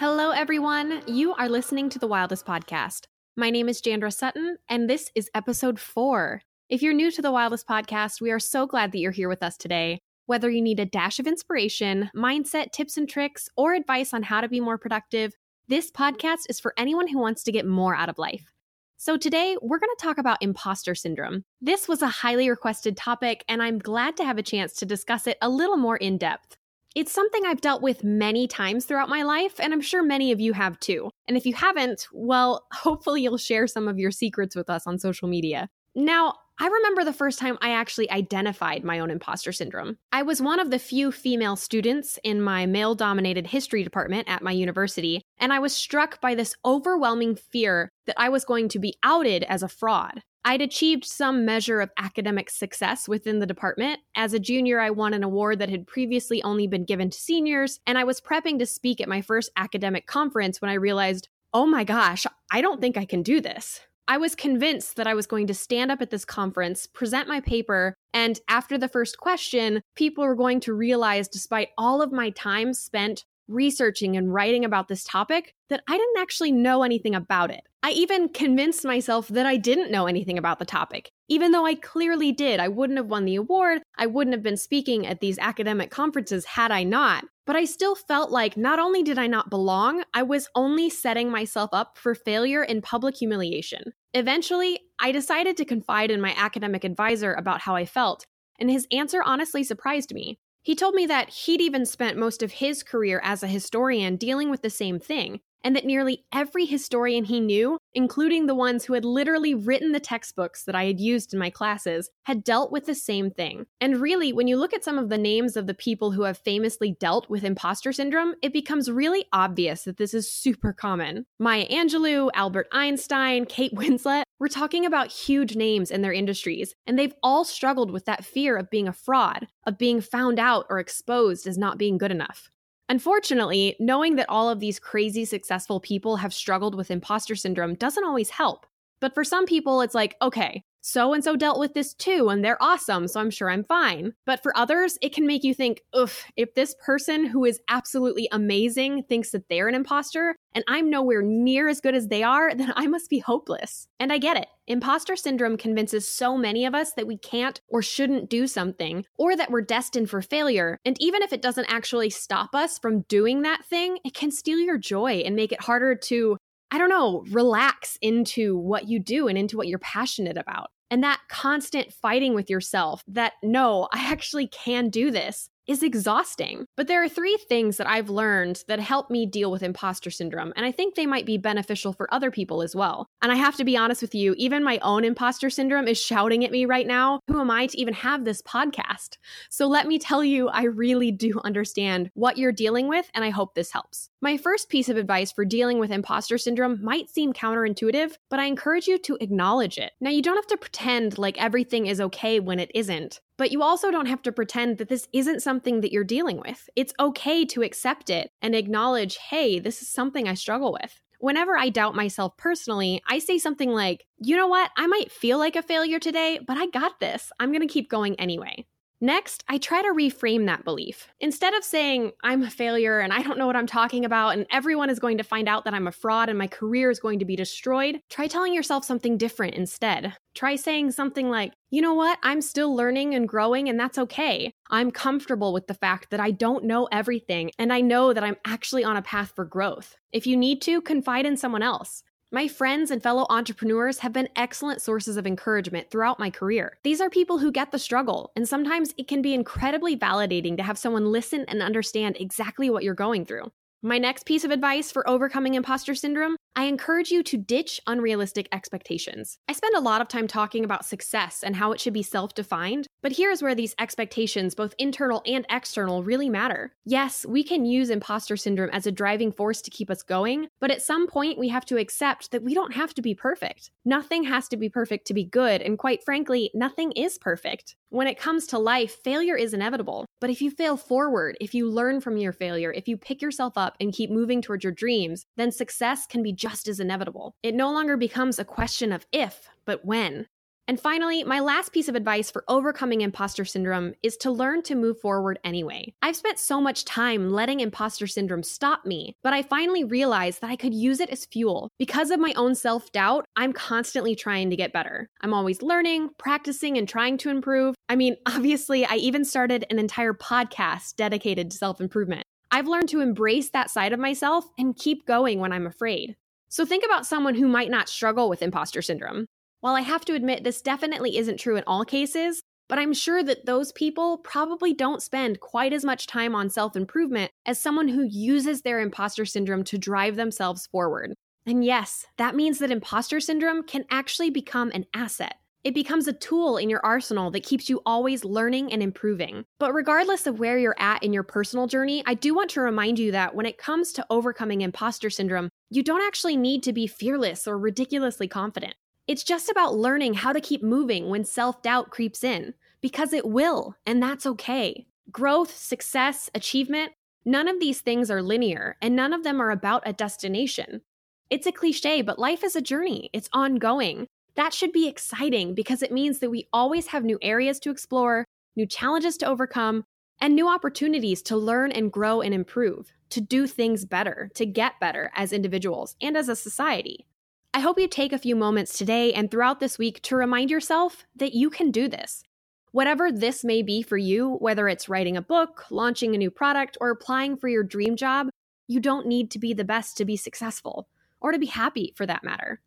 Hello, everyone. You are listening to the Wildest Podcast. My name is Jandra Sutton, and this is episode four. If you're new to the Wildest Podcast, we are so glad that you're here with us today. Whether you need a dash of inspiration, mindset tips and tricks, or advice on how to be more productive, this podcast is for anyone who wants to get more out of life. So, today we're going to talk about imposter syndrome. This was a highly requested topic, and I'm glad to have a chance to discuss it a little more in depth. It's something I've dealt with many times throughout my life, and I'm sure many of you have too. And if you haven't, well, hopefully you'll share some of your secrets with us on social media. Now, I remember the first time I actually identified my own imposter syndrome. I was one of the few female students in my male dominated history department at my university, and I was struck by this overwhelming fear that I was going to be outed as a fraud. I'd achieved some measure of academic success within the department. As a junior, I won an award that had previously only been given to seniors, and I was prepping to speak at my first academic conference when I realized, oh my gosh, I don't think I can do this. I was convinced that I was going to stand up at this conference, present my paper, and after the first question, people were going to realize, despite all of my time spent researching and writing about this topic, that I didn't actually know anything about it. I even convinced myself that I didn't know anything about the topic. Even though I clearly did, I wouldn't have won the award, I wouldn't have been speaking at these academic conferences had I not. But I still felt like not only did I not belong, I was only setting myself up for failure and public humiliation. Eventually, I decided to confide in my academic advisor about how I felt, and his answer honestly surprised me. He told me that he'd even spent most of his career as a historian dealing with the same thing, and that nearly every historian he knew, including the ones who had literally written the textbooks that I had used in my classes, had dealt with the same thing. And really, when you look at some of the names of the people who have famously dealt with imposter syndrome, it becomes really obvious that this is super common. Maya Angelou, Albert Einstein, Kate Winslet, we're talking about huge names in their industries, and they've all struggled with that fear of being a fraud, of being found out or exposed as not being good enough. Unfortunately, knowing that all of these crazy successful people have struggled with imposter syndrome doesn't always help. But for some people, it's like, okay, so and so dealt with this too, and they're awesome, so I'm sure I'm fine. But for others, it can make you think, oof, if this person who is absolutely amazing thinks that they're an imposter, and I'm nowhere near as good as they are, then I must be hopeless. And I get it. Imposter syndrome convinces so many of us that we can't or shouldn't do something, or that we're destined for failure. And even if it doesn't actually stop us from doing that thing, it can steal your joy and make it harder to I don't know, relax into what you do and into what you're passionate about. And that constant fighting with yourself that, no, I actually can do this is exhausting. But there are three things that I've learned that help me deal with imposter syndrome, and I think they might be beneficial for other people as well. And I have to be honest with you, even my own imposter syndrome is shouting at me right now. Who am I to even have this podcast? So let me tell you, I really do understand what you're dealing with, and I hope this helps. My first piece of advice for dealing with imposter syndrome might seem counterintuitive, but I encourage you to acknowledge it. Now, you don't have to pretend like everything is okay when it isn't. But you also don't have to pretend that this isn't something that you're dealing with. It's okay to accept it and acknowledge, hey, this is something I struggle with. Whenever I doubt myself personally, I say something like, you know what, I might feel like a failure today, but I got this. I'm gonna keep going anyway. Next, I try to reframe that belief. Instead of saying, I'm a failure and I don't know what I'm talking about, and everyone is going to find out that I'm a fraud and my career is going to be destroyed, try telling yourself something different instead. Try saying something like, you know what, I'm still learning and growing, and that's okay. I'm comfortable with the fact that I don't know everything, and I know that I'm actually on a path for growth. If you need to, confide in someone else. My friends and fellow entrepreneurs have been excellent sources of encouragement throughout my career. These are people who get the struggle, and sometimes it can be incredibly validating to have someone listen and understand exactly what you're going through. My next piece of advice for overcoming imposter syndrome I encourage you to ditch unrealistic expectations. I spend a lot of time talking about success and how it should be self defined, but here's where these expectations, both internal and external, really matter. Yes, we can use imposter syndrome as a driving force to keep us going, but at some point we have to accept that we don't have to be perfect. Nothing has to be perfect to be good, and quite frankly, nothing is perfect. When it comes to life, failure is inevitable. But if you fail forward, if you learn from your failure, if you pick yourself up and keep moving towards your dreams, then success can be just as inevitable. It no longer becomes a question of if, but when. And finally, my last piece of advice for overcoming imposter syndrome is to learn to move forward anyway. I've spent so much time letting imposter syndrome stop me, but I finally realized that I could use it as fuel. Because of my own self doubt, I'm constantly trying to get better. I'm always learning, practicing, and trying to improve. I mean, obviously, I even started an entire podcast dedicated to self improvement. I've learned to embrace that side of myself and keep going when I'm afraid. So think about someone who might not struggle with imposter syndrome. While I have to admit this definitely isn't true in all cases, but I'm sure that those people probably don't spend quite as much time on self improvement as someone who uses their imposter syndrome to drive themselves forward. And yes, that means that imposter syndrome can actually become an asset. It becomes a tool in your arsenal that keeps you always learning and improving. But regardless of where you're at in your personal journey, I do want to remind you that when it comes to overcoming imposter syndrome, you don't actually need to be fearless or ridiculously confident. It's just about learning how to keep moving when self doubt creeps in, because it will, and that's okay. Growth, success, achievement, none of these things are linear, and none of them are about a destination. It's a cliche, but life is a journey, it's ongoing. That should be exciting because it means that we always have new areas to explore, new challenges to overcome, and new opportunities to learn and grow and improve, to do things better, to get better as individuals and as a society. I hope you take a few moments today and throughout this week to remind yourself that you can do this. Whatever this may be for you, whether it's writing a book, launching a new product, or applying for your dream job, you don't need to be the best to be successful, or to be happy for that matter.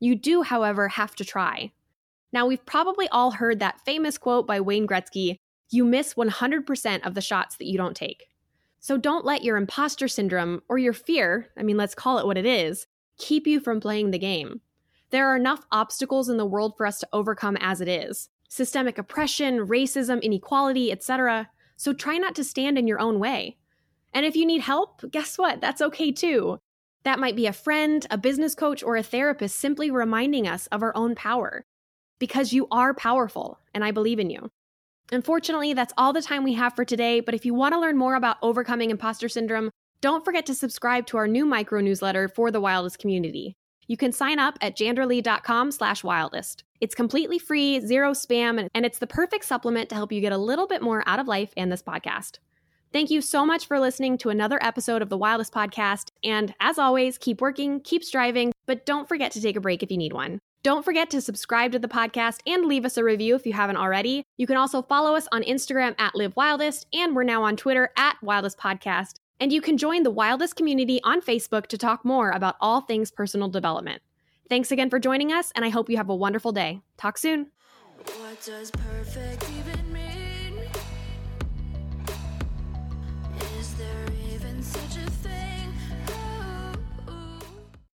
You do, however, have to try. Now, we've probably all heard that famous quote by Wayne Gretzky you miss 100% of the shots that you don't take. So don't let your imposter syndrome or your fear, I mean, let's call it what it is, keep you from playing the game. There are enough obstacles in the world for us to overcome as it is systemic oppression, racism, inequality, etc. So try not to stand in your own way. And if you need help, guess what? That's okay too. That might be a friend, a business coach, or a therapist simply reminding us of our own power. Because you are powerful, and I believe in you. Unfortunately, that's all the time we have for today, but if you want to learn more about overcoming imposter syndrome, don't forget to subscribe to our new micro newsletter for the wildest community. You can sign up at jandralee.com slash wildest. It's completely free, zero spam, and it's the perfect supplement to help you get a little bit more out of life and this podcast. Thank you so much for listening to another episode of the Wildest Podcast. And as always, keep working, keep striving, but don't forget to take a break if you need one. Don't forget to subscribe to the podcast and leave us a review if you haven't already. You can also follow us on Instagram at Live Wildest, and we're now on Twitter at Wildest Podcast. And you can join the Wildest community on Facebook to talk more about all things personal development. Thanks again for joining us, and I hope you have a wonderful day. Talk soon.